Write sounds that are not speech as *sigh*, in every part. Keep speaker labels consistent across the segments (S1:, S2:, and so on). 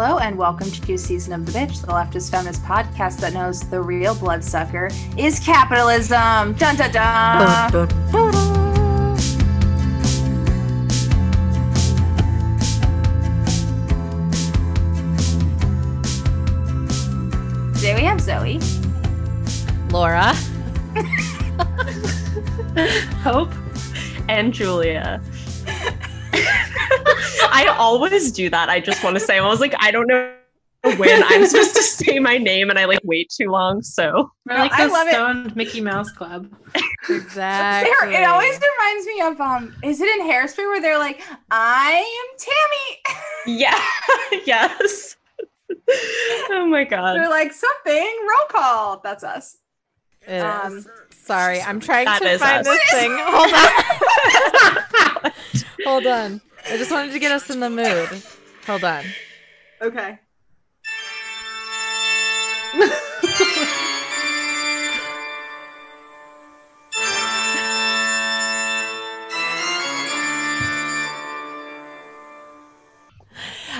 S1: Hello and welcome to New Season of the Bitch, the leftist feminist podcast that knows the real bloodsucker is capitalism. Dun dun dun. Today we have Zoe,
S2: Laura. *laughs* *laughs*
S3: Hope and Julia. I always do that. I just want to say, I was like, I don't know when I'm supposed to say my name, and I like wait too long. So
S4: We're like
S1: I
S4: the
S1: love it.
S4: Mickey Mouse Club.
S2: Exactly.
S1: There- it always reminds me of um, is it in Hairspray where they're like, I am Tammy.
S3: yeah, *laughs* yes. oh my god.
S1: they're like something roll call. That's us. Um,
S2: Sorry, I'm trying
S3: That
S2: to find
S3: us.
S2: this thing. *laughs* Hold on. *laughs* Hold on. I just wanted to get us in the mood. Hold on.
S1: Okay.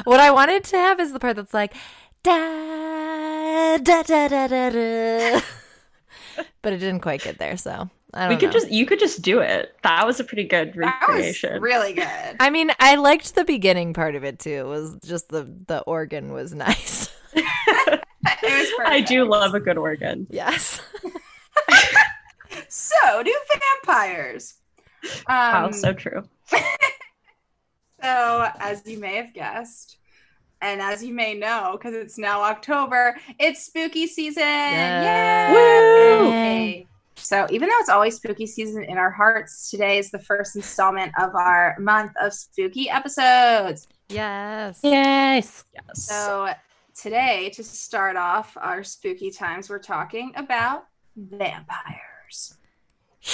S2: What I wanted to have is the part that's like da da da da da da. But it didn't quite get there, so
S3: we could
S2: know.
S3: just you could just do it. That was a pretty good
S1: That was
S3: recreation.
S1: really *laughs* good.
S2: I mean, I liked the beginning part of it too. It was just the the organ was *laughs* nice.
S1: It was *laughs*
S3: I do love a good organ.
S2: yes.
S1: So do vampires. Um,
S3: wow, so true.
S1: So, as you may have guessed, and as you may know, because it's now October, it's spooky season.
S2: Yeah.
S1: Yay! So, even though it's always spooky season in our hearts, today is the first installment of our month of spooky episodes.
S2: Yes.
S4: Yes.
S3: Yes.
S1: So, today, to start off our spooky times, we're talking about vampires.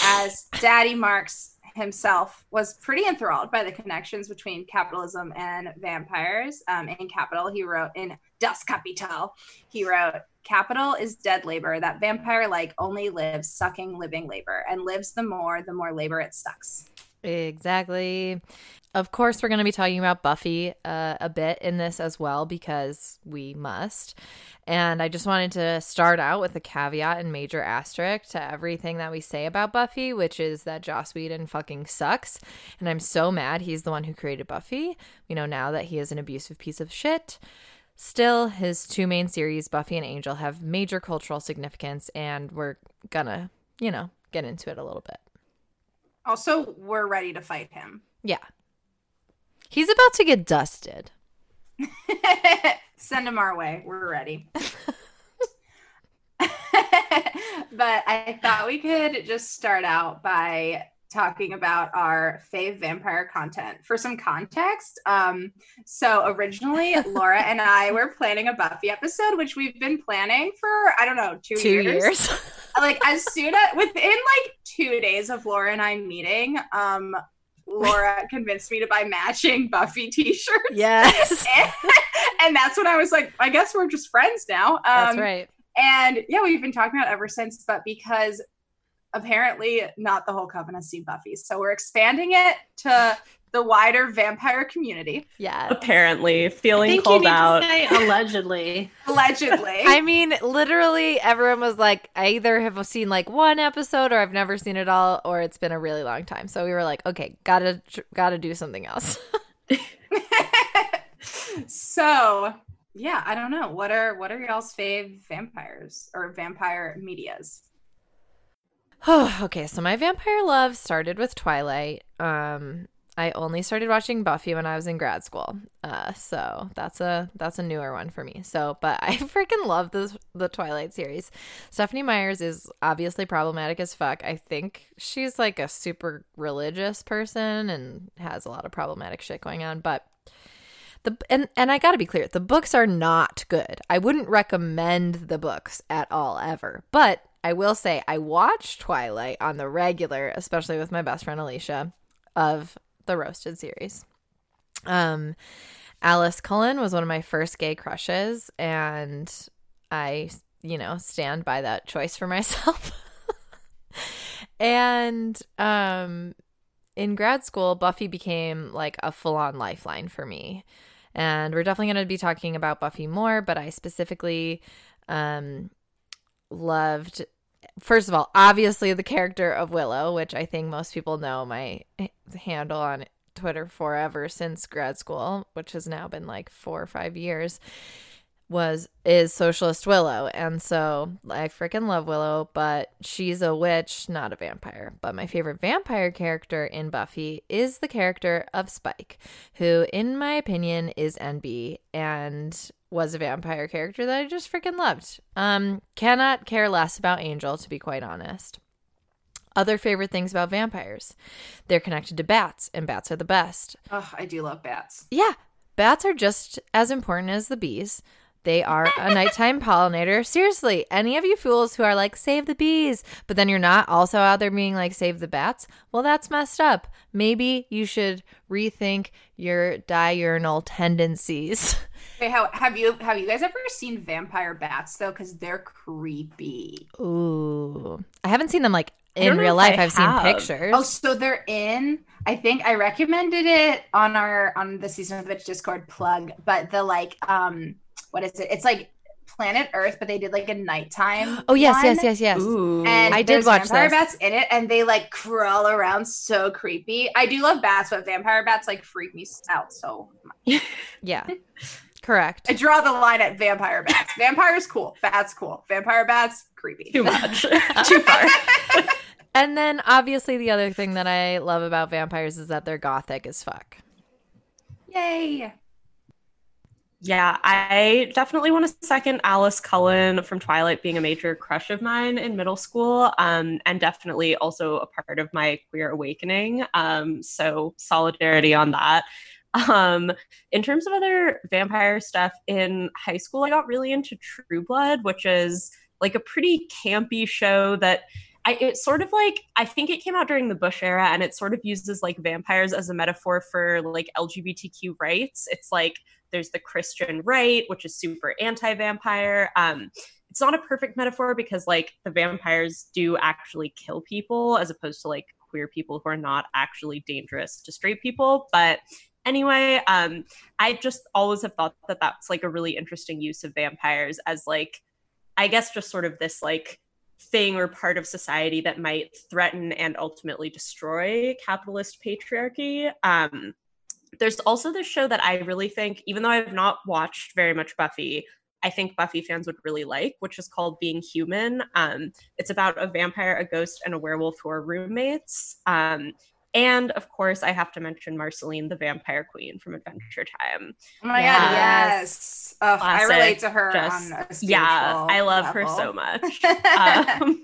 S1: As Daddy Marx himself was pretty enthralled by the connections between capitalism and vampires. Um, in Capital, he wrote in Das Kapital, he wrote, Capital is dead labor. That vampire like only lives sucking living labor and lives the more, the more labor it sucks.
S2: Exactly. Of course, we're going to be talking about Buffy uh, a bit in this as well because we must. And I just wanted to start out with a caveat and major asterisk to everything that we say about Buffy, which is that Joss Whedon fucking sucks. And I'm so mad he's the one who created Buffy. We know now that he is an abusive piece of shit. Still, his two main series, Buffy and Angel, have major cultural significance, and we're gonna, you know, get into it a little bit.
S1: Also, we're ready to fight him.
S2: Yeah. He's about to get dusted. *laughs*
S1: Send him our way. We're ready. *laughs* *laughs* but I thought we could just start out by talking about our fave vampire content. For some context, um, so originally *laughs* Laura and I were planning a Buffy episode, which we've been planning for I don't know two,
S2: Two years. *laughs*
S1: like as soon as within like two days of Laura and I meeting, um, Laura *laughs* convinced me to buy matching Buffy t-shirts.
S2: yes.
S1: and that's when I was like, I guess we're just friends now. Um,
S2: That's right.
S1: And yeah, we've been talking about it ever since, but because apparently not the whole coven has seen Buffy, so we're expanding it to the wider vampire community.
S2: Yeah.
S3: Apparently,
S4: I
S3: feeling
S4: think you
S3: called
S4: need
S3: out.
S4: to say allegedly. *laughs*
S1: Allegedly,
S2: I mean, literally, everyone was like, I either have seen like one episode or I've never seen it all, or it's been a really long time. So we were like, okay, gotta gotta do something else. *laughs* *laughs*
S1: so yeah, I don't know. What are what are y'all's fave vampires or vampire medias? *sighs*
S2: okay, so my vampire love started with Twilight. Um, I only started watching Buffy when I was in grad school. Uh, so that's a that's a newer one for me. So, but I *laughs* freaking love this the Twilight series. Stephenie Meyers is obviously problematic as fuck. I think she's like a super religious person and has a lot of problematic shit going on, but the and and I got to be clear, the books are not good. I wouldn't recommend the books at all ever. But I will say I watch Twilight on the regular, especially with my best friend Alicia of the Roasted series. Um Alice Cullen was one of my first gay crushes and I, you know, stand by that choice for *laughs* myself. and um in grad school, Buffy became like a full on lifeline for me. And we're definitely going to be talking about Buffy more, but I specifically um, loved, first of all, obviously the character of Willow, which I think most people know my handle on Twitter forever since grad school, which has now been like four or five years was is socialist willow. And so i freaking love willow but she's a witch not a vampire. But my favorite vampire character in buffy is the character of spike who in my opinion is nb and was a vampire character that i just freaking loved. Um cannot care less about angel to be quite honest. Other favorite things about vampires. They're connected to bats and bats are the best.
S1: Oh, I do love bats.
S2: yeah bats are just as important as the bees they are a nighttime pollinator. Seriously, any of you fools who are like, save the bees, but then you're not also out there being like, save the bats, well, that's messed up. Maybe you should rethink your diurnal tendencies. *laughs*
S1: Wait, how have you have you guys ever seen vampire bats though? Because they're creepy.
S2: Ooh. I haven't seen them like in real life.
S3: I
S2: I've seen pictures.
S1: Oh, so they're in. I think I recommended it on our on the season of the Witch Discord plug, but the like um what is it? It's like Planet Earth, but they did like a nighttime. *gasps*
S2: Oh, yes,
S1: one.
S2: yes, yes, yes.
S3: Ooh.
S1: And
S2: I did
S1: there's
S2: watch
S1: vampire
S2: this.
S1: bats in it, and they like crawl around so creepy. I do love bats, but vampire bats like freak me out so much. *laughs*
S2: Yeah. Correct.
S1: I draw the line at vampire bats. *laughs* Vampires cool, bats cool. Vampire bats creepy.
S3: too *laughs* much. Too far.
S2: And then obviously the other thing that I love about vampires is that they're gothic as fuck.
S1: Yay!
S3: Yeah, I definitely want to second Alice Cullen from Twilight being a major crush of mine in middle school, um, and definitely also a part of my queer awakening. Um, so solidarity on that. Um, in terms of other vampire stuff in high school, I got really into True Blood, which is like a pretty campy show that I it's sort of like I think it came out during the Bush era and it sort of uses like vampires as a metaphor for like LGBTQ rights. It's like there's the Christian right, which is super anti-vampire. Um, it's not a perfect metaphor because like the vampires do actually kill people as opposed to like queer people who are not actually dangerous to straight people. But anyway, um, I just always have thought that that's like a really interesting use of vampires as like, I guess just sort of this like thing or part of society that might threaten and ultimately destroy capitalist patriarchy. Um, there's also this show that I really think, even though I've not watched very much Buffy, I think Buffy fans would really like, which is called Being Human. Um, it's about a vampire, a ghost, and a werewolf who are roommates. Um, and of course, I have to mention Marceline, the vampire queen from Adventure Time.
S1: Oh my
S2: Yes.
S1: god, yes. Ugh, I relate to her
S3: Just-
S1: on a
S3: yeah, I love her so much. *laughs* um,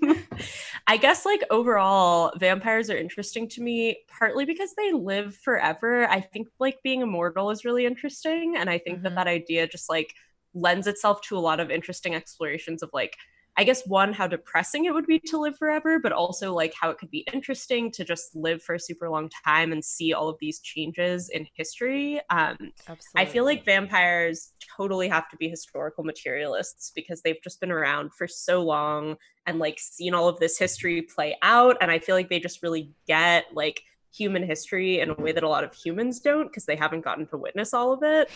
S3: I guess like overall, vampires are interesting to me, partly because they live forever. I think like being immortal is really interesting, and I think
S2: Mhm.
S3: that that idea just like lends itself to a lot of interesting explorations of like. I guess one, how depressing it would be to live forever, but also like how it could be interesting to just live for a super long time and see all of these changes in history. Um, I feel like vampires totally have to be historical materialists because they've just been around for so long and like seen all of this history play out. And I feel like they just really get like human history in a way that a lot of humans don't because they haven't gotten to witness all of it.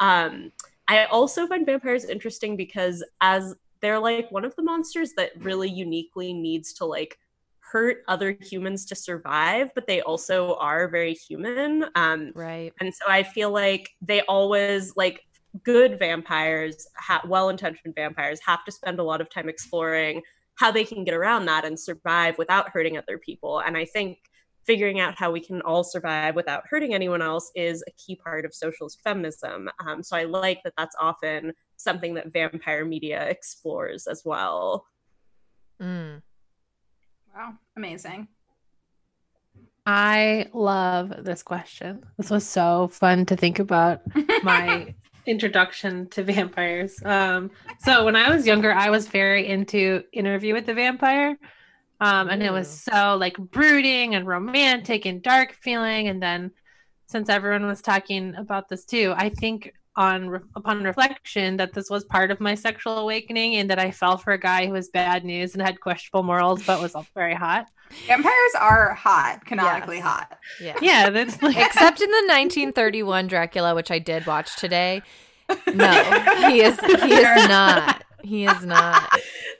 S3: Um, I also find vampires interesting because as they're like one of the monsters that really uniquely needs to like hurt other humans to survive, but they also are very human. Um,
S2: right.
S3: and so I feel like they always like good vampires, ha- well-intentioned vampires, have to spend a lot of time exploring how they can get around that and survive without hurting other people. And I think figuring out how we can all survive without hurting anyone else is a key part of socialist feminism. Um, so I like that that's often something that vampire media explores as well.
S2: Mm.
S1: Wow, amazing.
S4: I love this question. This was so fun to think about my *laughs* introduction to vampires. Um, so when I was younger, I was very into Interview with the Vampire. Um, and it was so like brooding and romantic and dark feeling. And then since everyone was talking about this too, I think on re- upon reflection that this was part of my sexual awakening and that I fell for a guy who was bad news and had questionable morals but was also very hot.
S1: Vampires are hot, canonically
S2: Yes.
S1: hot.
S2: Yeah.
S4: Yeah, that's *laughs* like
S2: Except in the 1931 Dracula, which I did watch today. No, he is. He is *laughs* not. He is not.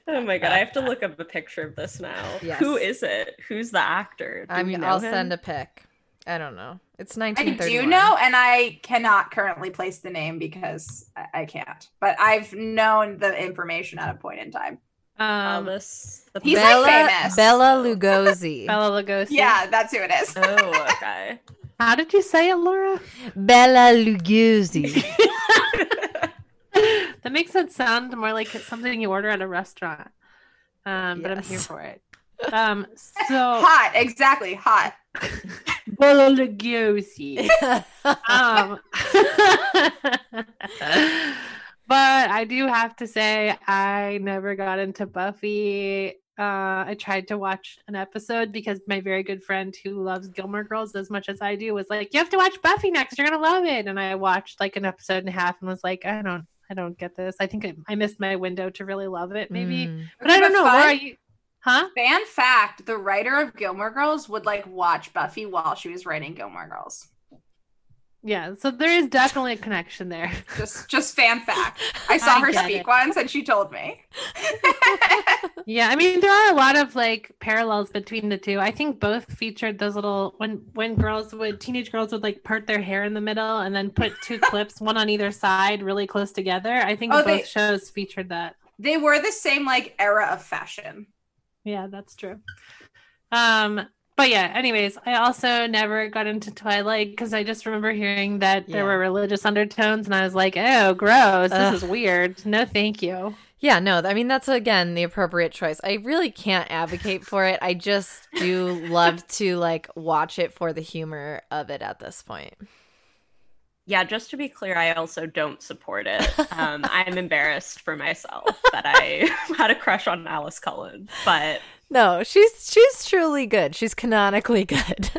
S3: Oh my god, I have to look up a picture of this now.
S2: Yes.
S3: Who is it? Who's the actor? Do
S2: I
S3: we
S2: mean,
S3: know
S2: I'll
S3: him?
S2: send a pic. I don't know. It's
S1: I do know, and I cannot currently place the name because I, I can't. But I've known the information at a point in time.
S4: um,
S3: Alice. The
S1: He's, like,
S2: Bella,
S1: famous.
S2: Bella Lugosi. *laughs*
S4: Bella Lugosi.
S1: Yeah, that's who it is.
S3: Oh, *laughs* okay.
S4: How did you say it, Laura?
S2: Bella Lugosi. *laughs*
S4: that makes it sound more like it's something you order at a restaurant. Um, but I'm here for it. Um, so
S1: hot, exactly, hot.
S4: Bella Lugosi. um, *laughs* but I do have to say, I never got into Buffy. Uh, I tried to watch an episode because my very good friend who loves Gilmore Girls as much as I do was like, "You have to watch Buffy next. You're gonna love it." And I watched like an episode and a half and was like, "I don't, I don't get this. I think I, I missed my window to really love it, maybe."
S2: Mm.
S4: But I don't know. You, huh?
S1: fan fact: the writer of Gilmore Girls would like watch Buffy while she was writing Gilmore Girls.
S4: Yeah. So there is definitely a connection there. *laughs*
S1: Just, just fan fact. I saw
S4: I
S1: her speak
S4: it.
S1: once, and she told me. *laughs* *laughs*
S4: Yeah, I mean there are a lot of like parallels between the two. I think both featured those little when when girls would teenage girls would like part their hair in the middle and then put two clips, one on either side, really close together. I think
S1: Oh,
S4: both
S1: they-
S4: shows featured that.
S1: they were the same like era of fashion.
S4: Yeah, that's true. Um, but yeah, anyways, I also never got into Twilight because I just remember hearing that there were religious undertones, and I was like, "Oh, gross!
S2: Ugh.
S4: This is weird. No, thank you."
S2: Yeah, no, I mean that's again the appropriate choice. I really can't advocate for it. I just do love to like watch it for the humor of it at this point.
S3: Yeah, just to be clear, I also don't support it. *laughs* Um, I'm embarrassed for myself that I *laughs* had a crush on Alice Cullen, but
S2: No, she's she's truly good. She's canonically *laughs* good.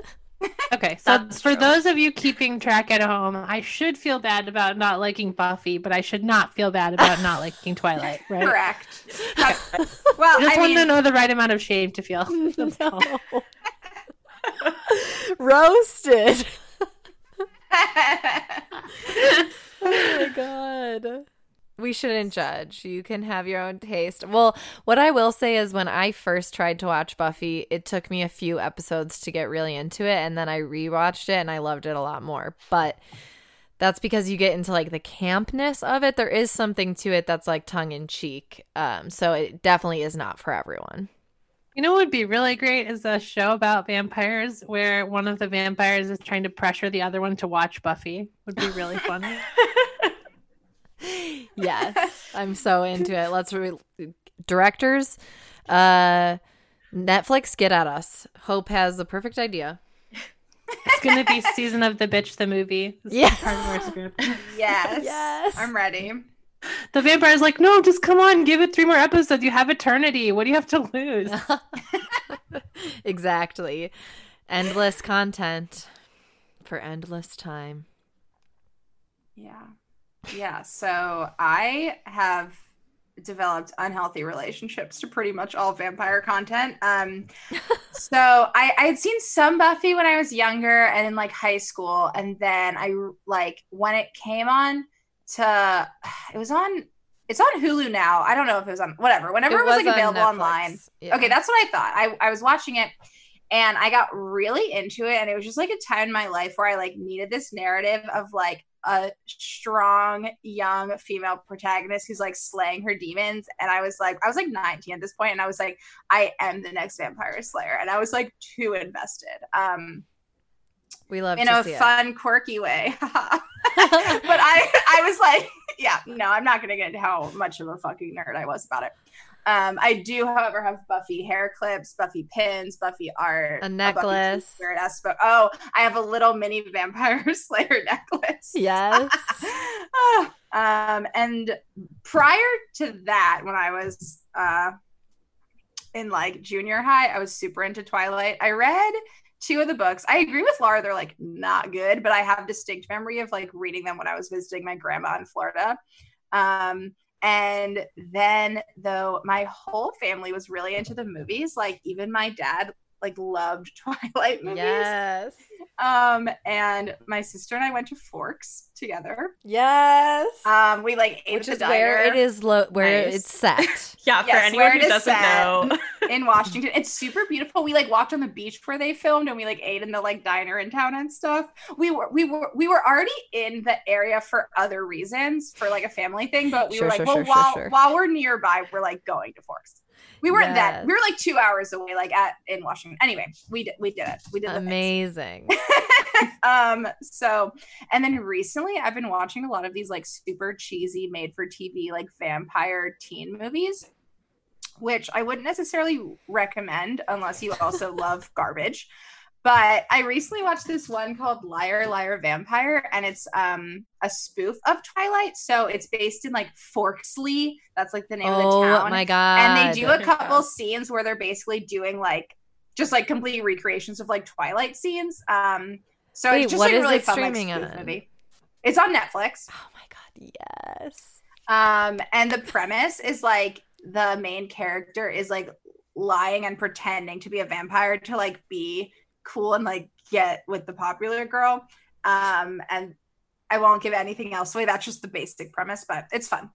S4: Okay, so
S3: That's
S4: for
S3: true.
S4: those of you keeping track at home, I should feel bad about not liking Buffy, but I should not feel bad about not liking Twilight, right?
S1: Correct. That's- well,
S4: I just
S1: I
S4: want
S1: mean,
S4: to know the right amount of shame to feel.
S2: No. Roasted. Oh my god. We shouldn't judge. You can have your own taste. Well, what I will say is when I first tried to watch Buffy, it took me a few episodes to get really into it and then I rewatched it and I loved it a lot more. But that's because you get into like the campness of it. There is something to it that's like tongue in cheek. Um so it definitely is not for everyone.
S4: You know what would be really great is a show about vampires where one of the vampires is trying to pressure the other one to watch Buffy. Would be really funny. *laughs*
S2: yes i'm so into it let's re- directors uh netflix get at us hope has the perfect idea
S4: it's going to be season of the bitch the movie. This
S2: Yes.
S4: part of our script.
S1: yes,
S2: Yes.
S1: I'm ready.
S4: The vampire's like, no, just come on, give it three more episodes. You have eternity. What do you have to lose? *laughs*
S2: exactly endless content for endless time
S1: Yeah. Yeah. So I have developed unhealthy relationships to pretty much all vampire content. Um *laughs* so I, I had seen some Buffy when I was younger and in like high school. And then I like when it came on to *sighs* it was on it's on Hulu now. I don't know if it was on whatever. Whenever it, was, like
S2: on
S1: available online.
S2: Yeah.
S1: Okay, that's what I thought. I, I was watching it and I got really into it. And it was just like a time in my life where I like needed this narrative of like a strong young female protagonist who's like slaying her demons. And I was like, I was like 19 at this point, and I was like, I am the next vampire slayer. And I was like too invested. Um
S2: we love
S1: in
S2: to
S1: a fun, quirky way. *laughs* *laughs* but I I was like, yeah, no, I'm not gonna get into how much of a fucking nerd I was about it. Um, I do, however, have Buffy hair clips, Buffy pins, Buffy art,
S2: A necklace.
S1: Spirit Espo. Oh, I have a little mini Vampire *laughs* Slayer necklace.
S2: yes
S1: um, and prior to that, when I was uh, in like junior high, I was super into Twilight. I read two of the books. I agree with Laura; they're like not good, but I have distinct memory of like reading them when I was visiting my grandma in Florida. Um, and then though my whole family was really into the movies, like even my dad like loved *laughs* Twilight movies.
S2: Yes.
S1: Um, and my sister and I went to Forks together.
S2: Yes.
S1: Um, we like ate
S2: Which
S1: at
S2: is
S1: the
S2: where
S1: diner
S2: it is lo- where
S1: Nice.
S2: it's set. *laughs*
S3: Yeah, for anyone
S1: where
S3: who doesn't know. *laughs*
S1: in Washington. It's super beautiful. We like walked on the beach where they filmed, and we like ate in the like diner in town and stuff. We were we were we were already in the area for other reasons, for like a family thing. But we
S2: Sure,
S1: were like,
S2: sure,
S1: well,
S2: sure, sure,
S1: while
S2: sure.
S1: while we're nearby, we're like going to Forks. We weren't that. We were like two hours away, like at in Washington. Anyway, we did we did it. We did the.
S2: Amazing. *laughs*
S1: um so and then recently i've been watching a lot of these like super cheesy made for tv like vampire teen movies which i wouldn't necessarily recommend unless you also *laughs* love garbage but i recently watched this one called liar liar vampire and it's um a spoof of twilight so it's based in like forksley that's like the name of the
S2: oh
S1: town
S2: my god.
S1: and they do a
S3: Yeah.
S1: couple scenes where they're basically doing like just like complete recreations of like Twilight scenes. Um, so
S2: Wait,
S1: it's just
S2: what
S1: like a
S2: is
S1: really
S2: it
S1: fun like spoof
S2: on?
S1: movie. It's on Netflix.
S2: Oh my god, yes.
S1: Um, and the premise is like the main character is like lying and pretending to be a vampire to like be cool and like get with the popular girl. Um, and I won't give anything else away. That's just the basic premise, but it's fun.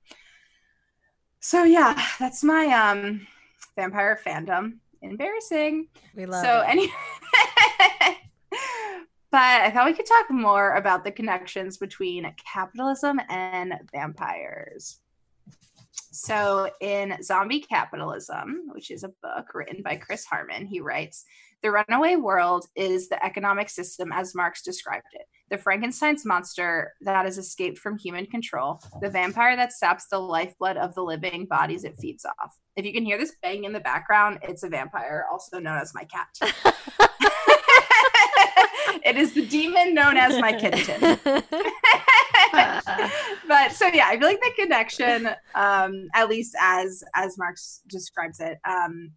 S1: So yeah, that's my um vampire fandom. Embarrassing.
S2: We love
S1: so
S2: it.
S1: any but I thought we could talk more about the connections between capitalism and vampires. So in Zombie Capitalism, which is a book written by Chris Harman, he writes, the runaway world is the economic system as Marx described it. The Frankenstein's monster that has escaped from human control, the vampire that saps the lifeblood of the living bodies it feeds off. If you can hear this bang in the background, it's a vampire, also known as my cat. *laughs* it is the demon known as my kitten. *laughs* but so yeah, I feel like the connection, um, at least as as Marx describes it, um,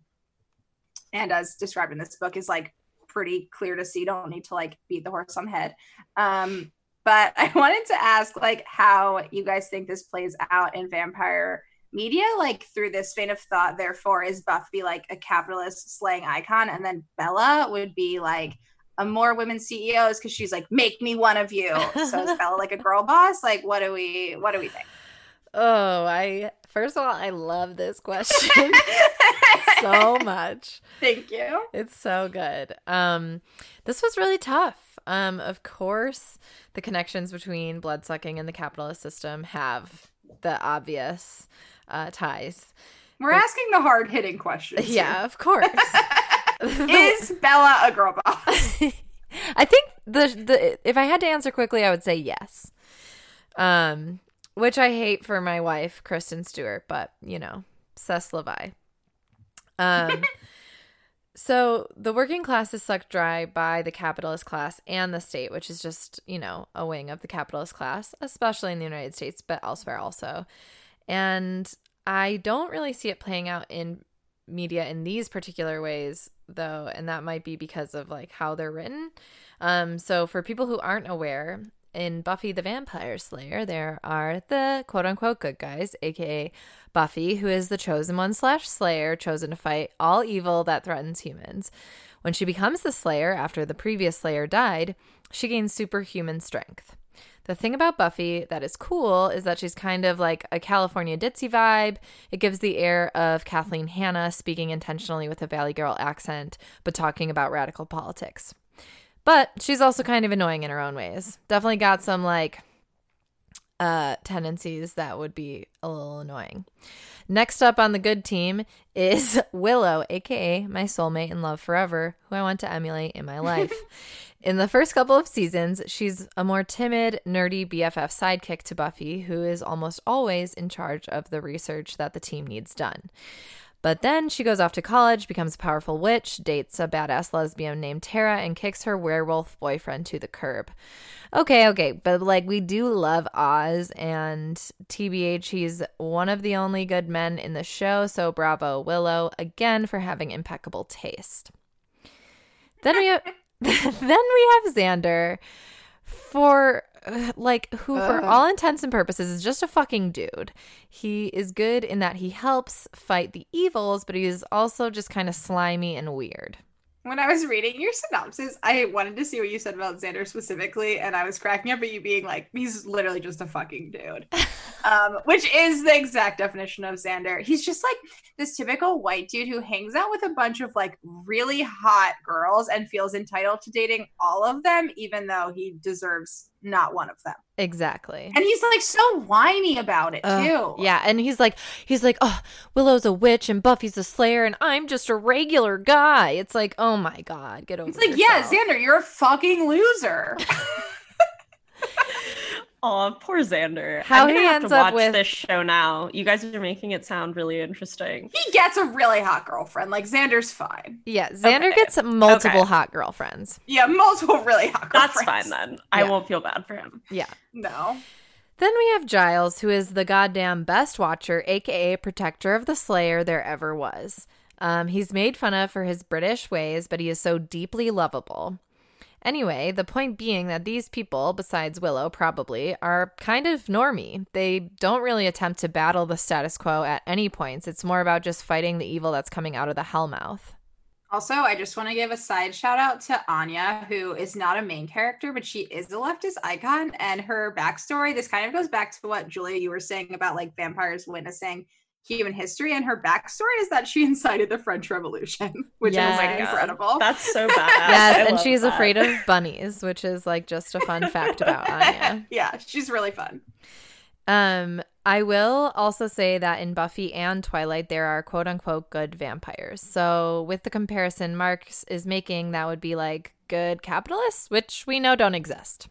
S1: and as described in this book, is like pretty clear to see. Don't need to like beat the horse on the head. Um, but *laughs* I wanted to ask like how you guys think this plays out in vampire media, like through this vein of thought. Therefore, is Buffy like a capitalist slaying icon, and then Bella would be like a more women CEOs because she's like, make me one of you. So is Bella like a girl boss? Like, what do we what do we think?
S2: oh, I first of all, I love this question *laughs* so much. *laughs*
S1: Thank you.
S2: It's so good. Um, this was really tough. Um, of course, the connections between bloodsucking and the capitalist system have the obvious uh, ties.
S1: We're asking the hard hitting questions. *laughs* here.
S2: Yeah, of course. *laughs*
S1: is Bella a girl boss?
S2: I think the the if I had to answer quickly, I would say yes. Um, which I hate for my wife, Kristen Stewart, but you know, Cess Levi. Um, *laughs* so the working class is sucked dry by the capitalist class and the state, which is just you know a wing of the capitalist class, especially in the United States, but elsewhere also. And I don't really see it playing out in media in these particular ways though and that might be because of like how they're written um so for people who aren't aware in buffy the vampire slayer there are the quote unquote good guys aka buffy who is the chosen one slash slayer chosen to fight all evil that threatens humans when she becomes the slayer after the previous slayer died she gains superhuman strength the thing about Buffy that is cool is that she's kind of like a California ditzy vibe. It gives the air of Kathleen Hanna speaking intentionally with a Valley Girl accent, but talking about radical politics. But she's also kind of annoying in her own ways. Definitely got some like uh tendencies that would be a little annoying. Next up on the good team is *laughs* Willow, aka my soulmate and love forever, who I want to emulate in my life. *laughs* in the first couple of seasons, she's a more timid, nerdy BFF sidekick to Buffy, who is almost always in charge of the research that the team needs done. But then she goes off to college, becomes a powerful witch, dates a badass lesbian named Tara, and kicks her werewolf boyfriend to the curb. Okay, okay, but like we do love Oz, and TBH, he's one of the only good men in the show, so bravo, Willow, again for having impeccable taste. Then we have. *laughs* then we have Xander for *laughs* like who for
S1: Ugh.
S2: all intents and purposes is just a fucking dude. He is good in that he helps fight the evils, but he is also just kind of slimy and weird.
S1: When I was reading your synopsis, I wanted to see what you said about Xander specifically, and I was cracking up at you being like, he's literally just a fucking dude. *laughs* um, which is the exact definition of Xander. He's just like this typical white dude who hangs out with a bunch of like really hot girls and feels entitled to dating all of them, even though he deserves not one of them.
S2: Exactly.
S1: And he's like so whiny about it
S2: Ugh,
S1: too.
S2: yeah, and he's like, he's like, oh, Willow's a witch and Buffy's a slayer, and I'm just a regular guy. It's like, oh my god, get over.
S1: It's like, yeah,
S2: yourself.
S1: Xander, you're a fucking loser. *laughs*
S3: Oh, poor Xander.
S2: How
S3: I'm
S2: he
S3: have
S2: ends
S3: to
S2: up
S3: watch
S2: with-
S3: this show now. You guys are making it sound really interesting.
S1: he gets a really hot girlfriend. Like Xander's fine.
S2: Yeah, Xander
S3: Okay.
S2: gets multiple
S3: Okay.
S2: hot girlfriends.
S1: Yeah, multiple really hot girlfriends.
S3: That's fine then. I
S2: Yeah.
S3: won't feel bad for him.
S2: Yeah.
S1: No.
S2: Then we have Giles, who is the goddamn best watcher, aka protector of the Slayer there ever was. Um, he's made fun of for his British ways, but he is so deeply lovable. Anyway, the point being that these people, besides Willow probably, are kind of normie. They don't really attempt to battle the status quo at any points. It's more about just fighting the evil that's coming out of the Hellmouth.
S1: Also, I just want to give a side shout out to Anya, who is not a main character, but she is a leftist icon. And her backstory, this kind of goes back to what Julia, you were saying about like vampires witnessing human history. And her backstory is that she *laughs* incited the French Revolution, *laughs* which
S2: Yes.
S1: is like incredible.
S3: That's so *laughs* bad.
S2: yes,
S3: I
S2: and she's
S3: that.
S2: afraid of bunnies, which is like just a fun fact about Anya.
S1: yeah, she's really fun.
S2: Um, I will also say that in Buffy and Twilight, there are quote unquote good vampires. So, with the comparison Marx is making, that would be like good capitalists, which we know don't exist.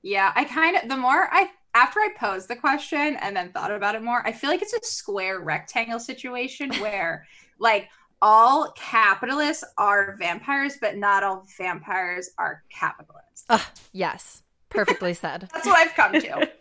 S1: Yeah, I kind of the more I after I posed the question and then thought about it more, I feel like it's a square rectangle situation *laughs* where like all capitalists are vampires, but not all vampires are capitalists.
S2: Ugh, yes, perfectly said. *laughs*
S1: That's what I've come to. *laughs*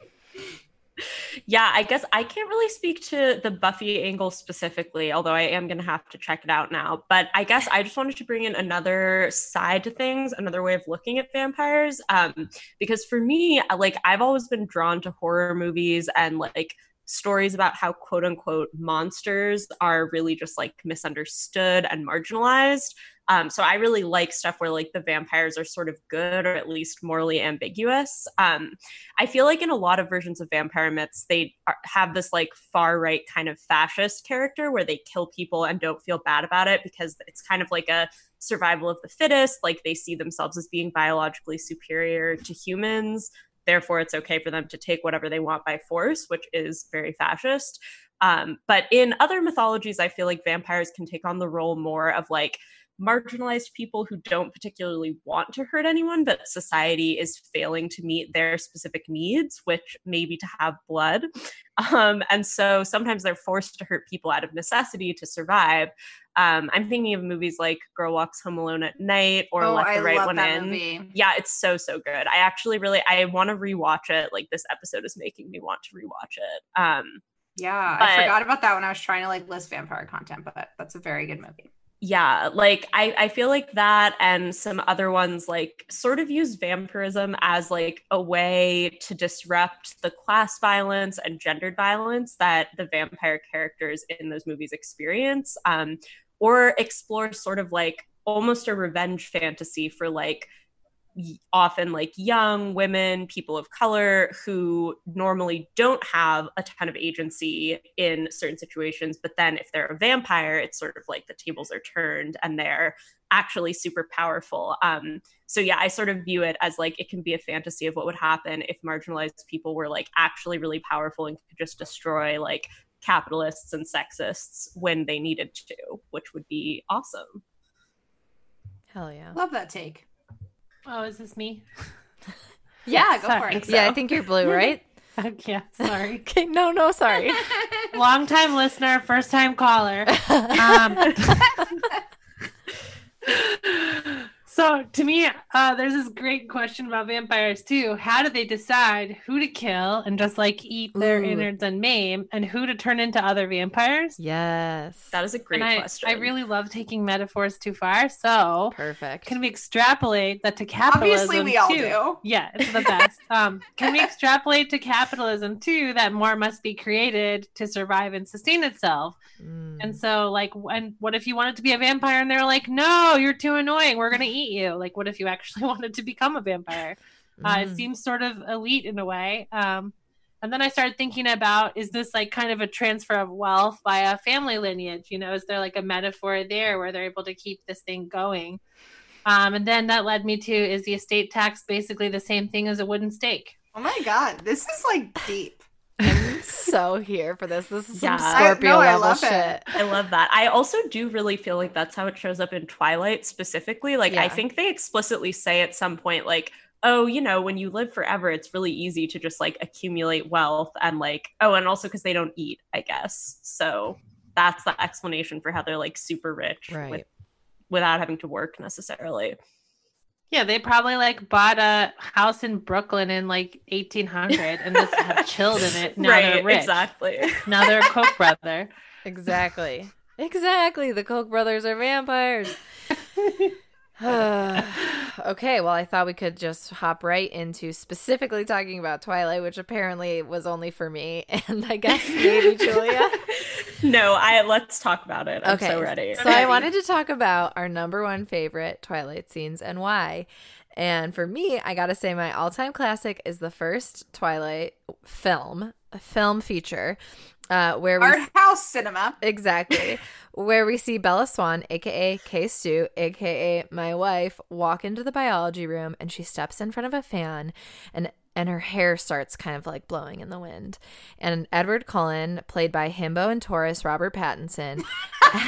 S3: yeah, I guess I can't really speak to the Buffy angle specifically, although I am going to have to check it out now. But I guess I just wanted to bring in another side to things, another way of looking at vampires. Um, because for me, like I've always been drawn to horror movies and like stories about how quote unquote monsters are really just like misunderstood and marginalized. Um, so I really like stuff where like the vampires are sort of good or at least morally ambiguous. Um, I feel like in a lot of versions of vampire myths, they are, have this like far right kind of fascist character where they kill people and don't feel bad about it because it's kind of like a survival of the fittest. Like they see themselves as being biologically superior to humans. Therefore, it's okay for them to take whatever they want by force, which is very fascist. Um, but in other mythologies, I feel like vampires can take on the role more of like marginalized people who don't particularly want to hurt anyone, but society is failing to meet their specific needs, which may be to have blood. *laughs* Um, and so sometimes they're forced to hurt people out of necessity to survive. Um, I'm thinking of movies like Girl Walks Home Alone at Night or
S1: oh,
S3: Let
S1: I
S3: the Right
S1: love
S3: One In.
S1: movie.
S3: Yeah, it's so so good. I actually really I want to rewatch it. Like this episode is making me want to rewatch it. Um,
S1: Yeah,
S3: But-
S1: I forgot about that when I was trying to like list vampire content, but that's a very good movie.
S3: Yeah like I, I feel like that and some other ones like sort of use vampirism as like a way to disrupt the class violence and gendered violence that the vampire characters in those movies experience um, or explore sort of like almost a revenge fantasy for like often like young women people of color who normally don't have a ton of agency in certain situations but then if they're a vampire it's sort of like the tables are turned and they're actually super powerful um so yeah i sort of view it as like it can be a fantasy of what would happen if marginalized people were like actually really powerful and could just destroy like capitalists and sexists when they needed to which would be awesome
S2: Hell yeah.
S1: Love that take.
S4: Oh, is this me? *laughs*
S1: Yeah, go for
S4: Sorry.
S1: it.
S2: Yeah, I think you're blue, right? *laughs*
S4: yeah, sorry. *laughs*
S2: okay, no, no, sorry.
S4: Long time listener, first time caller. Um, So to me, uh, there's this great question about vampires too. How do they decide who to kill and just like eat their
S2: Ooh.
S4: innards and maim, and who to turn into other vampires?
S2: Yes.
S3: That is a great
S4: and
S3: question.
S4: I really love taking metaphors too far. So
S2: perfect.
S4: can we extrapolate that to capitalism?
S1: Obviously, we all
S4: too?
S1: do.
S4: Yeah, it's the best. *laughs* um, can we extrapolate to capitalism too that more must be created to survive and sustain itself?
S2: Mm.
S4: And so, like, and what if you wanted to be a vampire and they're like, no, you're too annoying. We're gonna eat you. Like, what if you actually *laughs* wanted to become a vampire? Uh, it
S2: Mm.
S4: seems sort of elite in a way. Um, and then I started thinking about is this like kind of a transfer of wealth via family lineage? You know, is there like a metaphor there where they're able to keep this thing going? Um, and then that led me to is the estate tax basically the same thing as a wooden stake?
S1: Oh my god, this is like deep. *laughs*
S2: I'm so here for this. This is some
S3: Yeah. I-
S2: Scorpio
S1: no, I
S2: level
S1: love it.
S2: shit.
S3: I love that. I also do really feel like that's how it shows up in Twilight specifically. Like, I think they explicitly say at some point, like, oh, you know, when you live forever, it's really easy to just like accumulate wealth and like, oh, and also because they don't eat, I guess. So that's the explanation for how they're like super rich
S2: Right.
S3: with, without having to work necessarily.
S4: Yeah, they probably like bought a house in Brooklyn in like 1800 and just have *laughs* chilled in it. Now they're
S3: right,
S4: rich.
S3: exactly.
S4: Now they're a Koch brother.
S2: Exactly. Exactly. The Koch brothers are vampires. *laughs* *sighs* okay, well, I thought we could just hop right into specifically talking about Twilight, which apparently was only for me, *laughs* and I guess maybe *laughs* Julia.
S3: no, I let's talk about it. I'm
S2: okay,
S3: so ready.
S2: So I wanted to talk about our number one favorite Twilight scenes and why. And for me, I gotta say, my all-time classic is the first Twilight film, a film feature, uh, where we
S1: Art house cinema.
S2: Exactly. *laughs* Where we see Bella Swan, aka K-Stew, aka my wife, walk into the biology room and she steps in front of a fan and and her hair starts kind of like blowing in the wind. And Edward Cullen, played by Himbo and Taurus Robert Pattinson,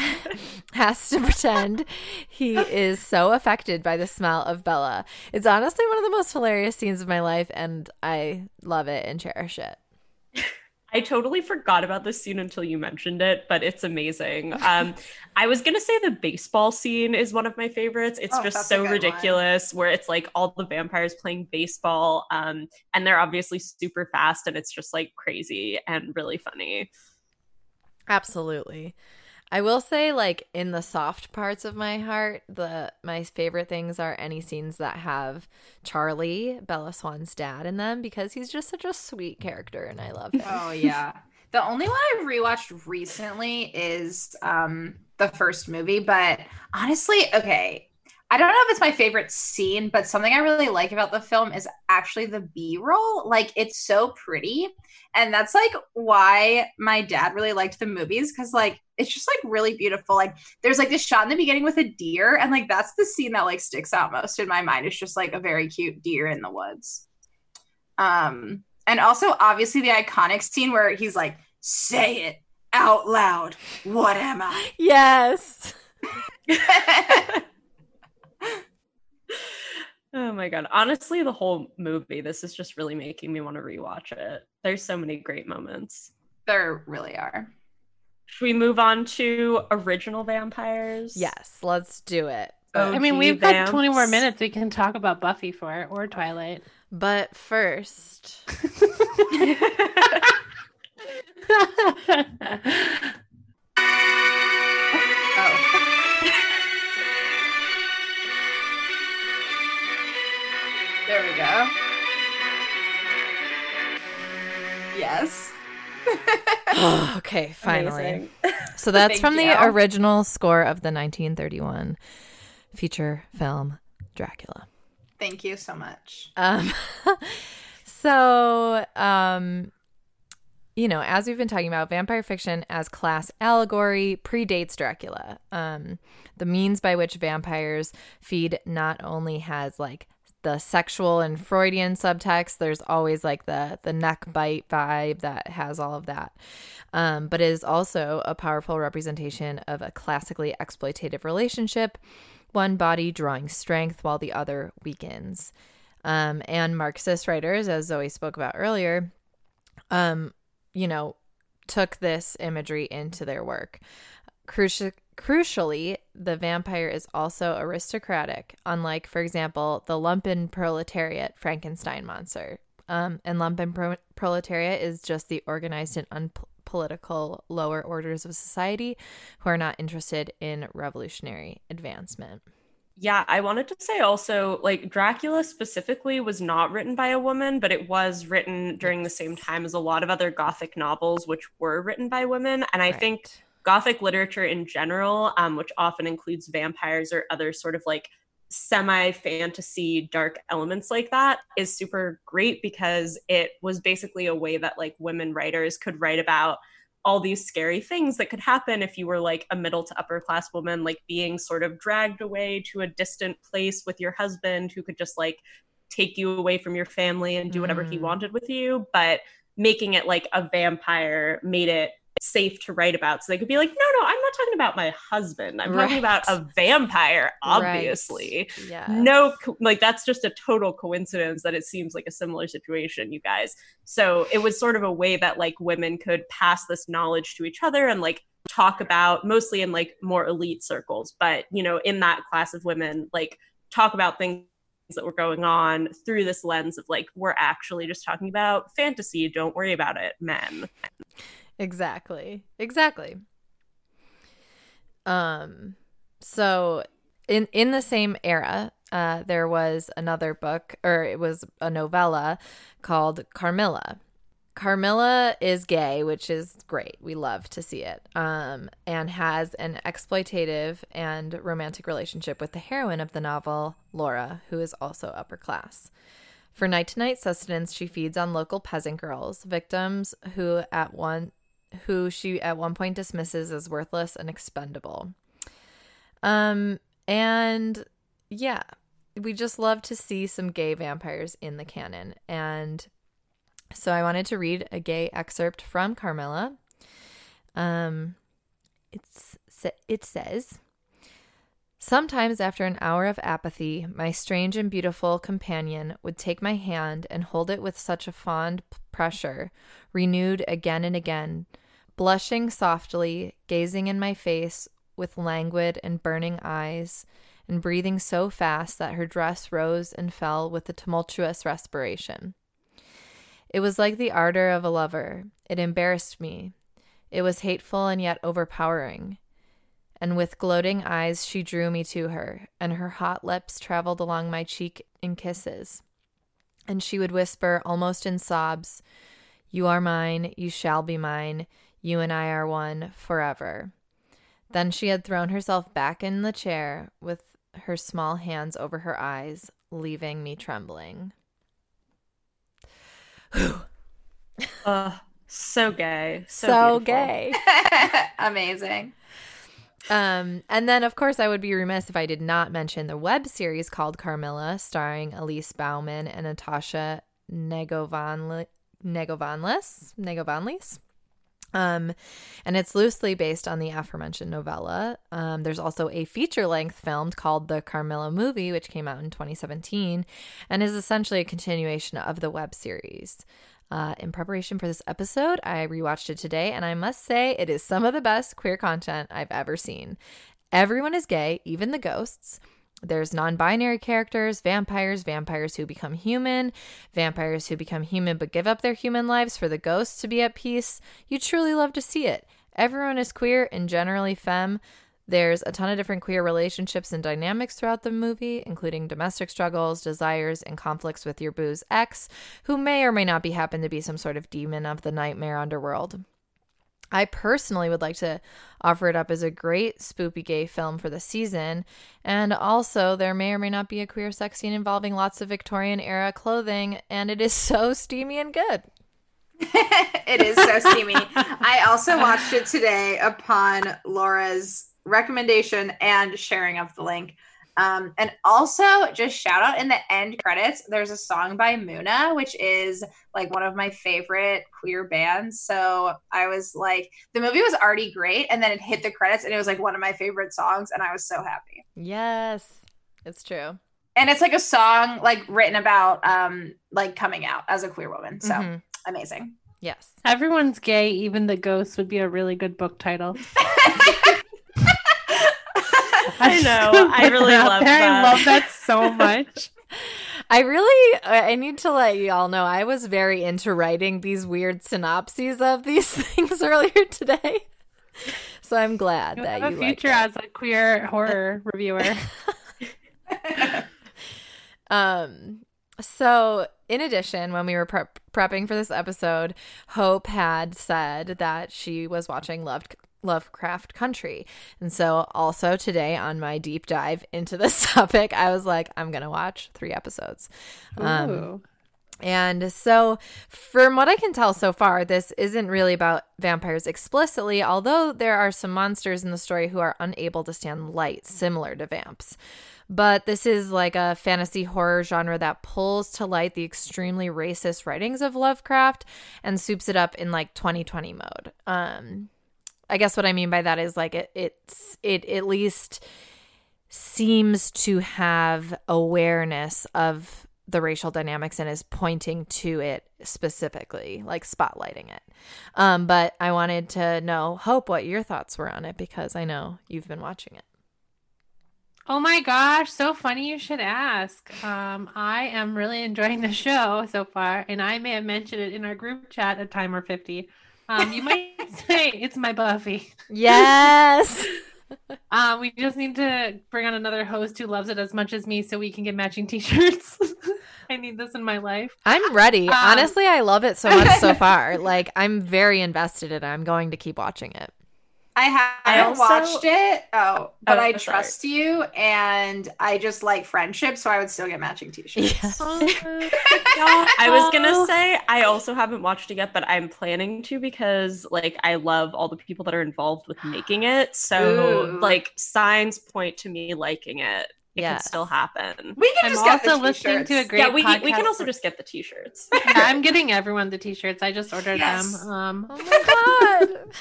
S2: *laughs* has to pretend he is so affected by the smell of Bella. It's honestly one of the most hilarious scenes of my life, and I love it and cherish it.
S3: I totally forgot about this scene until you mentioned it, but it's amazing. *laughs* Um, I was gonna say the baseball scene is one of my favorites. It's
S1: Oh,
S3: just so
S1: good one.
S3: ridiculous, where it's like all the vampires playing baseball, um, and they're obviously super fast, and it's just like crazy and really funny.
S2: Absolutely. I will say like in the soft parts of my heart, the my favorite things are any scenes that have Charlie, Bella Swan's dad in them because he's just such a sweet character and I love him.
S1: Oh yeah. The only one I've rewatched recently is um the first movie, but honestly, okay. I don't know if it's my favorite scene, but something I really like about the film is actually the B-roll. Like it's so pretty. And that's like why my dad really liked the movies cuz like it's just like really beautiful. Like there's like this shot in the beginning with a deer and like that's the scene that like sticks out most in my mind. It's just like a very cute deer in the woods. Um and also obviously the iconic scene where he's like, "Say it out loud. What am I?"
S2: Yes. *laughs* *laughs*
S3: Oh my god. Honestly, the whole movie, this is just really making me want to rewatch it. There's so many great moments.
S1: there really are.
S3: Should we move on to original vampires?
S2: Yes, let's do it.
S3: Oh,
S4: I mean, we've got 20 more minutes. We can talk about Buffy for it or Twilight.
S2: But first, *laughs* *laughs* *laughs*
S1: there we go. Yes. *gasps*
S2: okay, *laughs* finally. So that's from the
S1: you.
S2: original score of the 1931 feature film Dracula.
S1: Thank you so much.
S2: Um, *laughs* so, um, you know, as we've been talking about, vampire fiction as class allegory predates Dracula. Um, the means by which vampires feed not only has like the sexual and Freudian subtext, there's always like the the neck bite vibe that has all of that. Um, but is also a powerful representation of a classically exploitative relationship, one body drawing strength while the other weakens um, and Marxist writers, as Zoe spoke about earlier, um, you know, took this imagery into their work. Cruci- crucially, the vampire is also aristocratic, unlike, for example, the lumpen proletariat Frankenstein monster. Um, and lumpen pro- proletariat is just the organized and unpolitical lower orders of society who are not interested in revolutionary advancement.
S3: Yeah, I wanted to say also, like, Dracula specifically was not written by a woman, but it was written during the same time as a lot of other Gothic novels, which were written by women. And I
S2: Right.
S3: think Gothic literature in general, um, which often includes vampires or other sort of like semi fantasy dark elements like that, is super great because it was basically a way that like women writers could write about all these scary things that could happen if you were like a middle to upper class woman, like being sort of dragged away to a distant place with your husband who could just like take you away from your family and do whatever he
S2: Mm.
S3: wanted with you. But making it like a vampire made it safe to write about. So they could be like, no, no, I'm not talking about my husband. I'm talking about a vampire, obviously.
S2: Right. Yeah.
S3: No, co- like that's just a total coincidence that it seems like a similar situation, you guys. So it was sort of a way that like women could pass this knowledge to each other and like talk about mostly in like more elite circles, but you know, in that class of women, like talk about things that were going on through this lens of like, we're actually just talking about fantasy. Don't worry about it, men.
S2: Exactly. Exactly. Um so in in the same era, uh there was another book or it was a novella called Carmilla. Carmilla is gay, which is great. We love to see it. Um and has an exploitative and romantic relationship with the heroine of the novel, Laura, who is also upper class. For night to night sustenance, she feeds on local peasant girls, victims who at one who she at one point dismisses as worthless and expendable. Um and yeah, we just love to see some gay vampires in the canon. And so I wanted to read a gay excerpt from Carmilla. Um it's it says Sometimes, after an hour of apathy, my strange and beautiful companion would take my hand and hold it with such a fond pressure, renewed again and again, blushing softly, gazing in my face with languid and burning eyes, and breathing so fast that her dress rose and fell with a tumultuous respiration. It was like the ardor of a lover. It embarrassed me. It was hateful and yet overpowering and with gloating eyes she drew me to her, and her hot lips traveled along my cheek in kisses. And she would whisper, almost in sobs, You are mine, you shall be mine, you and I are one forever. Then she had thrown herself back in the chair with her small hands over her eyes, leaving me trembling. *sighs*
S3: Uh, so gay. So,
S2: So, gay. *laughs* *laughs*
S1: Amazing.
S2: Um, and then, of course, I would be remiss if I did not mention the web series called Carmilla, starring Elise Bauman and Natasha Negovanli- Negovanlis. Negovanlis. Um, and it's loosely based on the aforementioned novella. Um, there's also a feature length film called The Carmilla Movie, which came out in 2017 and is essentially a continuation of the web series. Uh, in preparation for this episode, I rewatched it today, and I must say it is some of the best queer content I've ever seen. Everyone is gay, even the ghosts. There's non binary characters, vampires, vampires who become human, vampires who become human but give up their human lives for the ghosts to be at peace. You truly love to see it. Everyone is queer and generally femme. There's a ton of different queer relationships and dynamics throughout the movie, including domestic struggles, desires, and conflicts with your boo's ex, who may or may not be happen to be some sort of demon of the nightmare underworld. I personally would like to offer it up as a great spoopy gay film for the season. And also, there may or may not be a queer sex scene involving lots of Victorian era clothing, and it is *laughs* so steamy and good. *laughs*
S1: it is so steamy. I also watched it today upon Laura's recommendation and sharing of the link. Um, and also, just shout out in the end credits, there's a song by Muna, which is like one of my favorite queer bands. So I was like, the movie was already great, and then it hit the credits, and it was like one of my favorite songs, and I was so happy.
S2: Yes, it's true.
S1: And it's like a song like written about um like coming out as a queer woman. So
S2: Mhm.
S1: amazing.
S2: Yes.
S4: Everyone's gay, even the ghosts would be a really good book title. *laughs*
S3: I *laughs* know. I really love that.
S4: I love that so *laughs* much.
S2: I really, I need to let y'all know I was very into writing these weird synopses of these *laughs* things earlier today. So I'm glad
S4: You
S2: that
S4: have
S2: you
S4: a future as a queer horror reviewer.
S2: Um, so in addition, when we were prep- prepping for this episode, Hope had said that she was watching Loved Lovecraft Country. And so also today on my deep dive into this *laughs* topic, I was like, I'm going to watch three episodes. Um, and so, from what I can tell so far, this isn't really about vampires explicitly, although there are some monsters in the story who are unable to stand light, similar to vamps. But this is like a fantasy horror genre that pulls to light the extremely racist writings of Lovecraft and soups it up in like 2020 mode. Um, I guess what I mean by that is like it it's it at least seems to have awareness of the racial dynamics and is pointing to it specifically, like spotlighting it. Um, but I wanted to know, Hope, what your thoughts were on it because I know you've been watching it.
S4: Oh my gosh, so funny you should ask. Um, I am really enjoying the show so far, and I may have mentioned it in our group chat at Timer 50. Um, you might *laughs* say it's my Buffy.
S2: Yes.
S4: Uh, *laughs* we just need to bring on another host who loves it as much as me so we can get matching t shirts. *laughs* I need this in my life.
S2: I'm ready.
S4: Um,
S2: Honestly, I love it so much so far. Like I'm very invested in it. I'm going to keep watching it.
S1: I
S3: I
S1: haven't
S3: also-
S1: watched it. Oh, but
S3: Oh,
S1: I
S3: sorry.
S1: trust you, and I just like friendship, so I would still get matching T-shirts.
S2: Yes. *laughs* *laughs*
S3: I was gonna say I also haven't watched it yet, but I'm planning to because like I love all the people that are involved with making it. So
S1: Ooh.
S3: like signs point to me liking it. It
S2: Yes.
S3: can still happen.
S1: We can
S4: I'm
S1: just get the
S4: also listening to a
S1: t-shirts.
S4: great
S3: yeah, we can, we can also just get the t-shirts. *laughs*
S4: Yeah, I'm getting everyone the t shirts. I just ordered
S1: Yes.
S4: them. Um,
S2: Oh my god.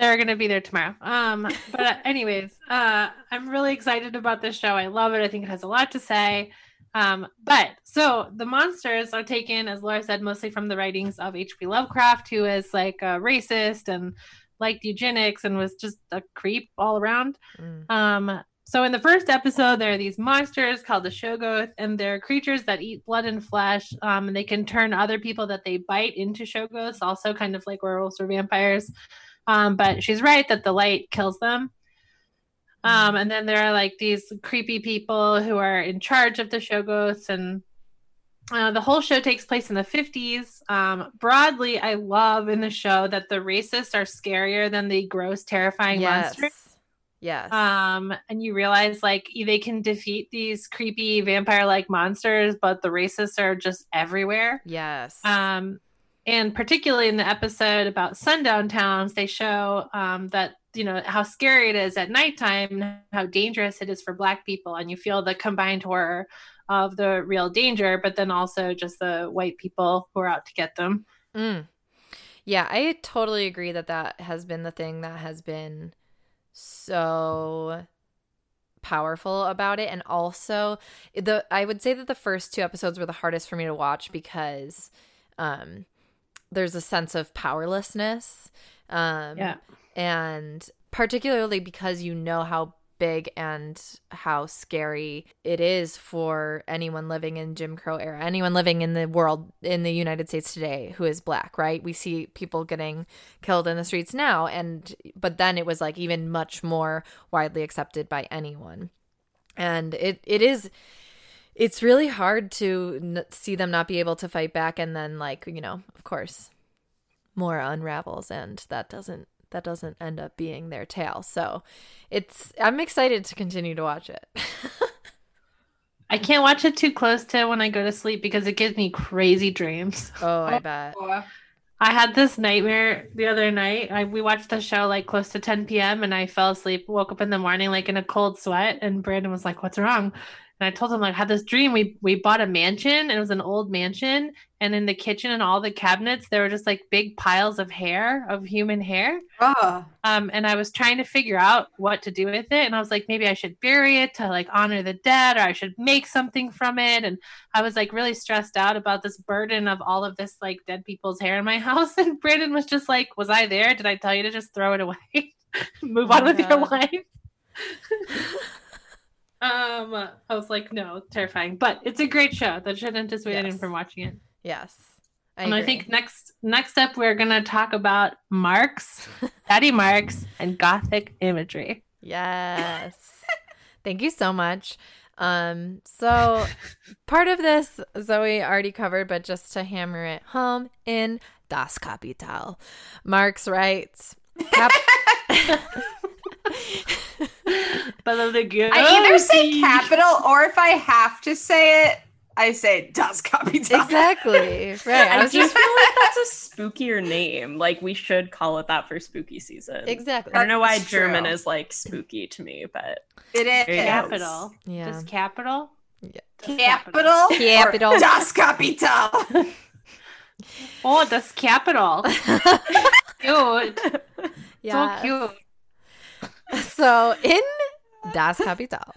S4: They're gonna be there tomorrow. Um, but *laughs* anyways, uh, I'm really excited about this show. I love it. I think it has a lot to say. Um, but so the monsters are taken, as Laura said, mostly from the writings of H.P. Lovecraft, who is like a racist and liked eugenics and was just a creep all around.
S2: Mm.
S4: Um, so in the first episode, there are these monsters called the Shoggoth, and they're creatures that eat blood and flesh. Um, and they can turn other people that they bite into Shoggoths, also kind of like werewolves or vampires. Um, but she's right that the light kills them. Um, and then there are like these creepy people who are in charge of the Shoggoths, and uh, the whole show takes place in the 50s. Um, broadly, I love in the show that the racists are scarier than the gross, terrifying
S2: Yes.
S4: monsters.
S2: Yes.
S4: Um, and you realize like they can defeat these creepy vampire like monsters, but the racists are just everywhere.
S2: yes.
S4: Um, and particularly in the episode about sundown towns, they show um, that you know how scary it is at nighttime, how dangerous it is for Black people, and you feel the combined horror of the real danger, but then also just the white people who are out to get them.
S2: Mm. Yeah, I totally agree that that has been the thing that has been so powerful about it and also the I would say that the first two episodes were the hardest for me to watch because um there's a sense of powerlessness um
S4: Yeah.
S2: and particularly because you know how big and how scary it is for anyone living in Jim Crow era, anyone living in the world in the United States today who is black, right? We see people getting killed in the streets now and but then it was like even much more widely accepted by anyone. And it it is it's really hard to n- see them not be able to fight back and then like, you know, of course, more unravels and that doesn't that doesn't end up being their tale. So it's I'm excited to continue to watch it. *laughs*
S4: I can't watch it too close to when I go to sleep because it gives me crazy dreams. *laughs*
S2: oh, I bet.
S1: Oh,
S4: I had this nightmare the other night. I we watched the show like close to 10 p.m. and I fell asleep, woke up in the morning like in a cold sweat, and Brandon was like, "What's wrong?" And I told him like, I had this dream. We we bought a mansion and it was an old mansion, and in the kitchen and all the cabinets there were just like big piles of hair of human hair.
S1: oh.
S4: Um, and I was trying to figure out what to do with it, and I was like, maybe I should bury it to like honor the dead, or I should make something from it. And I was like really stressed out about this burden of all of this like dead people's hair in my *laughs* house. And Brandon was just like, "Was I there? Did I tell you to just throw it away, *laughs* move
S2: Oh
S4: on
S2: my
S4: with your life?" *laughs* um, I was like, no, terrifying. But it's a great show. That should anticipate anyone
S2: Yes.
S4: from watching it.
S2: Yes. I
S4: and I think next next up we're gonna talk about Marx, *laughs* daddy Marx, and gothic imagery.
S2: Yes. *laughs* Thank you so much. Um, so part of this Zoe already covered, but just to hammer it home in Das Kapital. Marx writes Cap- *laughs*
S1: I either say capital or if I have to say it, I say Das Kapital.
S2: Exactly. *laughs* Right. I
S3: I
S2: just
S3: feel like that's a spookier name. Like we should call it that for spooky season.
S2: exactly.
S3: I don't know why
S1: That's
S3: German
S1: true.
S3: is like spooky to me, but
S1: It is.
S3: There you go.
S4: capital.
S2: Yeah.
S4: Just capital.
S2: Yeah.
S4: Das
S1: Capital.
S2: Capital.
S1: Das Kapital. *laughs*
S4: Oh, das capital. *laughs* Cute.
S2: Yes.
S4: So cute. *laughs*
S2: So in Das Kapital,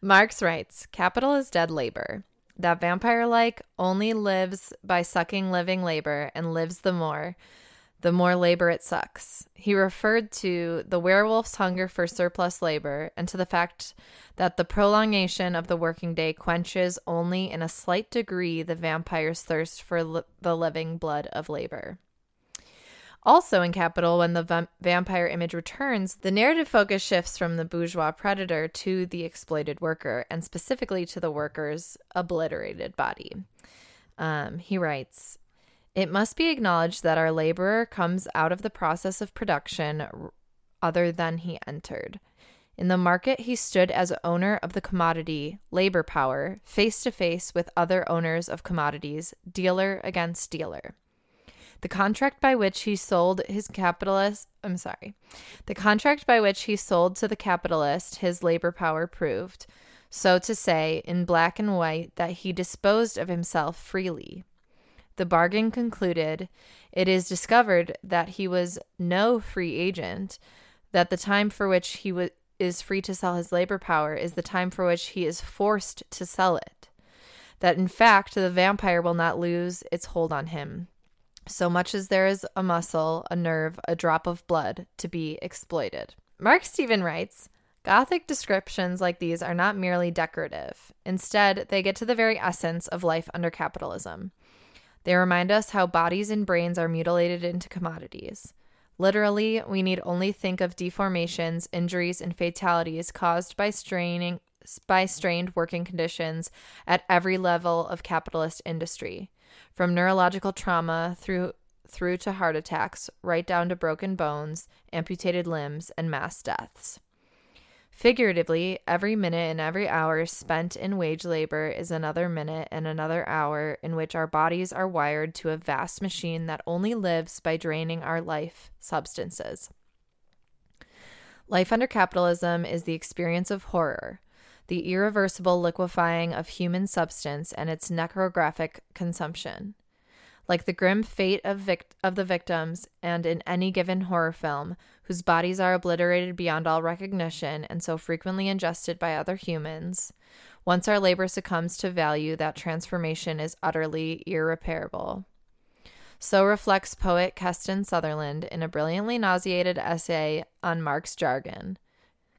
S2: Marx writes Capital is dead labor. That vampire like only lives by sucking living labor and lives the more, the more labor it sucks. He referred to the werewolf's hunger for surplus labor and to the fact that the prolongation of the working day quenches only in a slight degree the vampire's thirst for li- the living blood of labor. Also in Capital, when the vam- vampire image returns, the narrative focus shifts from the bourgeois predator to the exploited worker, and specifically to the worker's obliterated body. Um, he writes, It must be acknowledged that our laborer comes out of the process of production r- other than he entered. In the market, he stood as owner of the commodity, labor power, face to face with other owners of commodities, dealer against dealer. The contract by which he sold his capitalist, I'm sorry, the contract by which he sold to the capitalist his labor power proved, so to say, in black and white, that he disposed of himself freely. The bargain concluded, it is discovered that he was no free agent, that the time for which he wa- is free to sell his labor power is the time for which he is forced to sell it. That in fact, the vampire will not lose its hold on him so much as there is a muscle, a nerve, a drop of blood to be exploited. Mark Steven writes Gothic descriptions like these are not merely decorative. Instead, they get to the very essence of life under capitalism. They remind us how bodies and brains are mutilated into commodities. Literally, we need only think of deformations, injuries, and fatalities caused by straining by strained working conditions at every level of capitalist industry from neurological trauma through through to heart attacks, right down to broken bones, amputated limbs, and mass deaths. Figuratively, every minute and every hour spent in wage labor is another minute and another hour in which our bodies are wired to a vast machine that only lives by draining our life substances. Life under capitalism is the experience of horror, the irreversible liquefying of human substance and its necrographic consumption. Like the grim fate of, vic- of the victims, and in any given horror film, whose bodies are obliterated beyond all recognition and so frequently ingested by other humans, once our labor succumbs to value, that transformation is utterly irreparable. So reflects poet Keston Sutherland in a brilliantly nauseated essay on Marx jargon.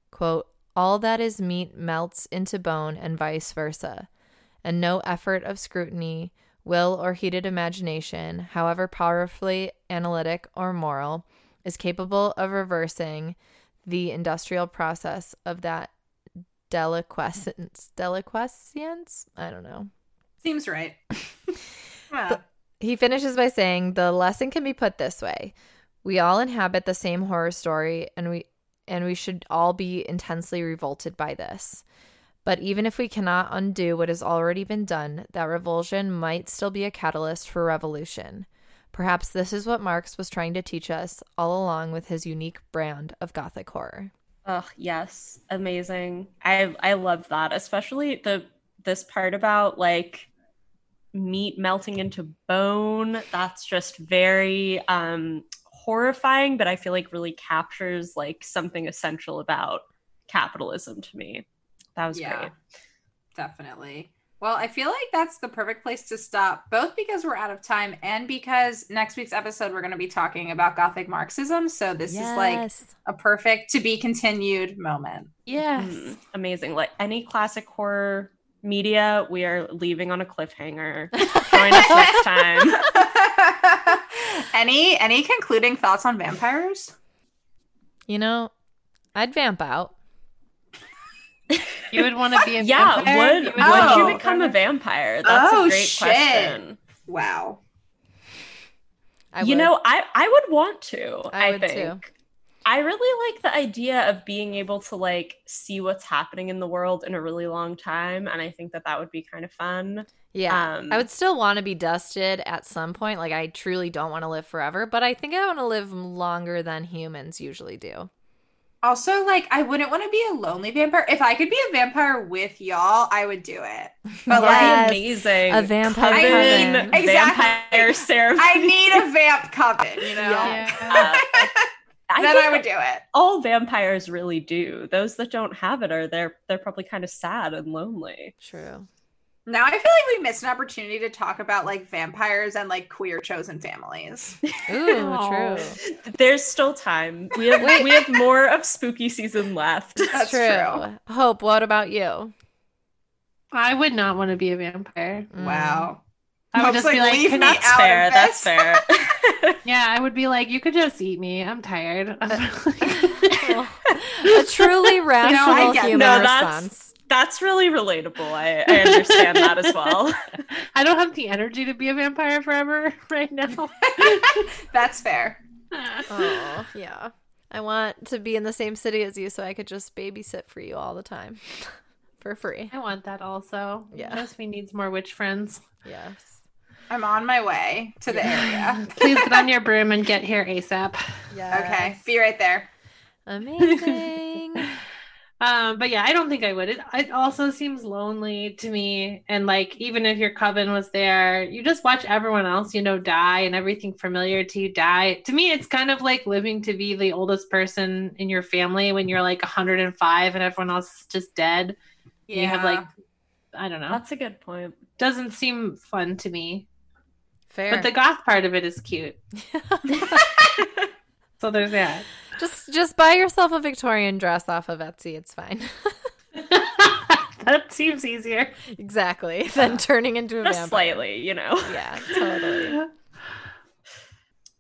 S2: Quote, all that is meat melts into bone and vice versa, and no effort of scrutiny, will, or heated imagination, however powerfully analytic or moral, is capable of reversing the industrial process of that deliquescence. Deliquescence? I don't know.
S1: Seems right. *laughs* Yeah.
S2: He finishes by saying the lesson can be put this way. We all inhabit the same horror story and we and we should all be intensely revolted by this. But even if we cannot undo what has already been done, that revulsion might still be a catalyst for revolution. Perhaps this is what Marx was trying to teach us all along with his unique brand of gothic horror.
S3: Oh yes, amazing. I I love that, especially the this part about like meat melting into bone. That's just very um horrifying, but I feel like really captures like something essential about capitalism to me. That was
S1: Yeah.
S3: great.
S1: Definitely. Well, I feel like that's the perfect place to stop, both because we're out of time and because next week's episode we're going to be talking about Gothic Marxism. So this is like a perfect to be continued moment.
S2: yes.
S3: Mm, amazing. Like any classic horror media, we are leaving on a cliffhanger. *laughs* Join us next time. *laughs*
S1: any any concluding thoughts on vampires?
S2: You know, I'd vamp out.
S4: You would want to be a *laughs*
S3: Yeah,
S4: vampire?
S3: would
S4: You
S3: would
S1: Oh.
S3: you become a vampire? That's
S1: Oh,
S3: a great
S1: shit.
S3: question.
S1: Wow.
S2: I
S3: you
S2: would.
S3: know, I I would want to.
S2: I
S3: I,
S2: would
S3: think.
S2: too.
S3: I really like the idea of being able to like see what's happening in the world in a really long time, and I think that that would be kind of fun.
S2: yeah.
S3: um,
S2: I would still want to be dusted at some point. Like, I truly don't want to live forever, but I think I want to live longer than humans usually do.
S1: Also, like, I wouldn't want to be a lonely vampire. If I could be a vampire with y'all, I would do it. *laughs* But
S2: Yes.
S1: like,
S3: amazing.
S2: A vampire
S3: Coven,
S2: coven.
S1: Exactly.
S3: vampire ceremony.
S1: I need a vamp coven, you *laughs* know?
S2: Yeah. *laughs*
S3: Uh, I
S1: then I would do it.
S3: all vampires really do. Those that don't have it are they're they're probably kind of sad and lonely.
S2: True.
S1: Now I feel like we missed an opportunity to talk about like vampires and like queer chosen families.
S2: Ooh, *laughs* true.
S3: There's still time. We have we have more of spooky season left. *laughs*
S1: That's
S2: true.
S1: true.
S2: Hope, what about you?
S4: I would not want to be a vampire.
S2: Mm.
S1: Wow.
S4: I would
S1: Hope's
S4: just be like,
S1: leave
S4: "Can
S1: me
S4: you-
S3: That's
S1: out
S3: fair.
S1: of
S3: That's fair. *laughs*
S4: Yeah, I would be like, you could just eat me. I'm tired. *laughs* *laughs*
S2: a truly rational
S1: get-
S2: human
S3: no, that's-
S2: response.
S3: That's really relatable. I, I understand that as well.
S4: I don't have the energy to be a vampire forever right now.
S1: That's fair.
S2: Oh, yeah. I want to be in the same city as you so I could just babysit for you all the time for free.
S4: I want that also.
S2: Yeah.
S4: Josephine needs more witch friends.
S2: Yes.
S1: I'm on my way to the area. *laughs*
S4: Please get on your broom and get here ASAP. *laughs*
S2: Yes.
S1: Okay, be right there.
S2: Amazing. *laughs*
S4: Um, but yeah, I don't think I would. It, it also seems lonely to me. And like, even if your coven was there, you just watch everyone else, you know, die and everything familiar to you die. To me, it's kind of like living to be the oldest person in your family when you're like 105 and everyone else is just dead.
S1: Yeah.
S4: You have like, I don't know.
S3: That's a good point.
S4: Doesn't seem fun to me.
S2: Fair.
S4: But the goth part of it is cute. *laughs* So there's that.
S2: just just buy yourself a Victorian dress off of Etsy. It's fine. *laughs*
S4: that seems easier.
S2: exactly. *laughs* Than turning into a
S3: Just
S2: vampire.
S3: slightly, you know.
S2: Yeah, totally.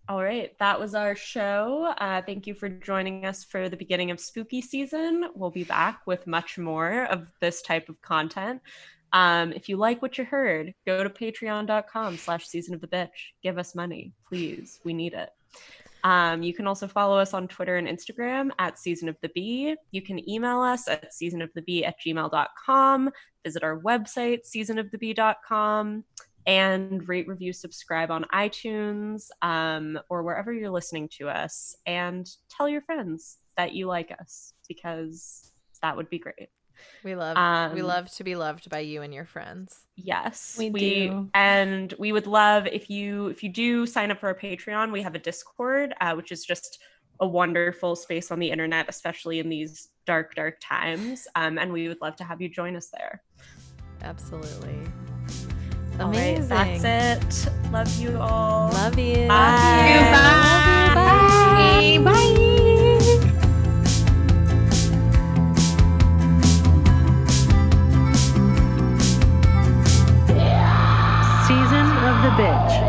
S3: All right, that was our show. Uh, thank you for joining us for the beginning of spooky season. We'll be back with much more of this type of content. Um, if you like what you heard, go to patreon.com slash season of the bitch. Give us money, please. We need it. Um, you can also follow us on Twitter and Instagram at Season of the Bee. You can email us at seasonofthebee at gmail.com. Visit our website, seasonofthebee.com and rate, review, subscribe on iTunes um, or wherever you're listening to us. And tell your friends that you like us because that would be great.
S2: We love we
S3: Um,
S2: love to be loved by you and your friends.
S3: Yes,
S4: We do.
S3: and we would love if you if you do sign up for our Patreon. We have a Discord, uh, which is just a wonderful space on the internet, especially in these dark, dark times. Um, and we would love to have you join us there.
S2: Absolutely.
S3: All right,
S2: Amazing.
S3: that's it. Love you all.
S2: Love you.
S3: Bye.
S2: Love
S4: Bitch.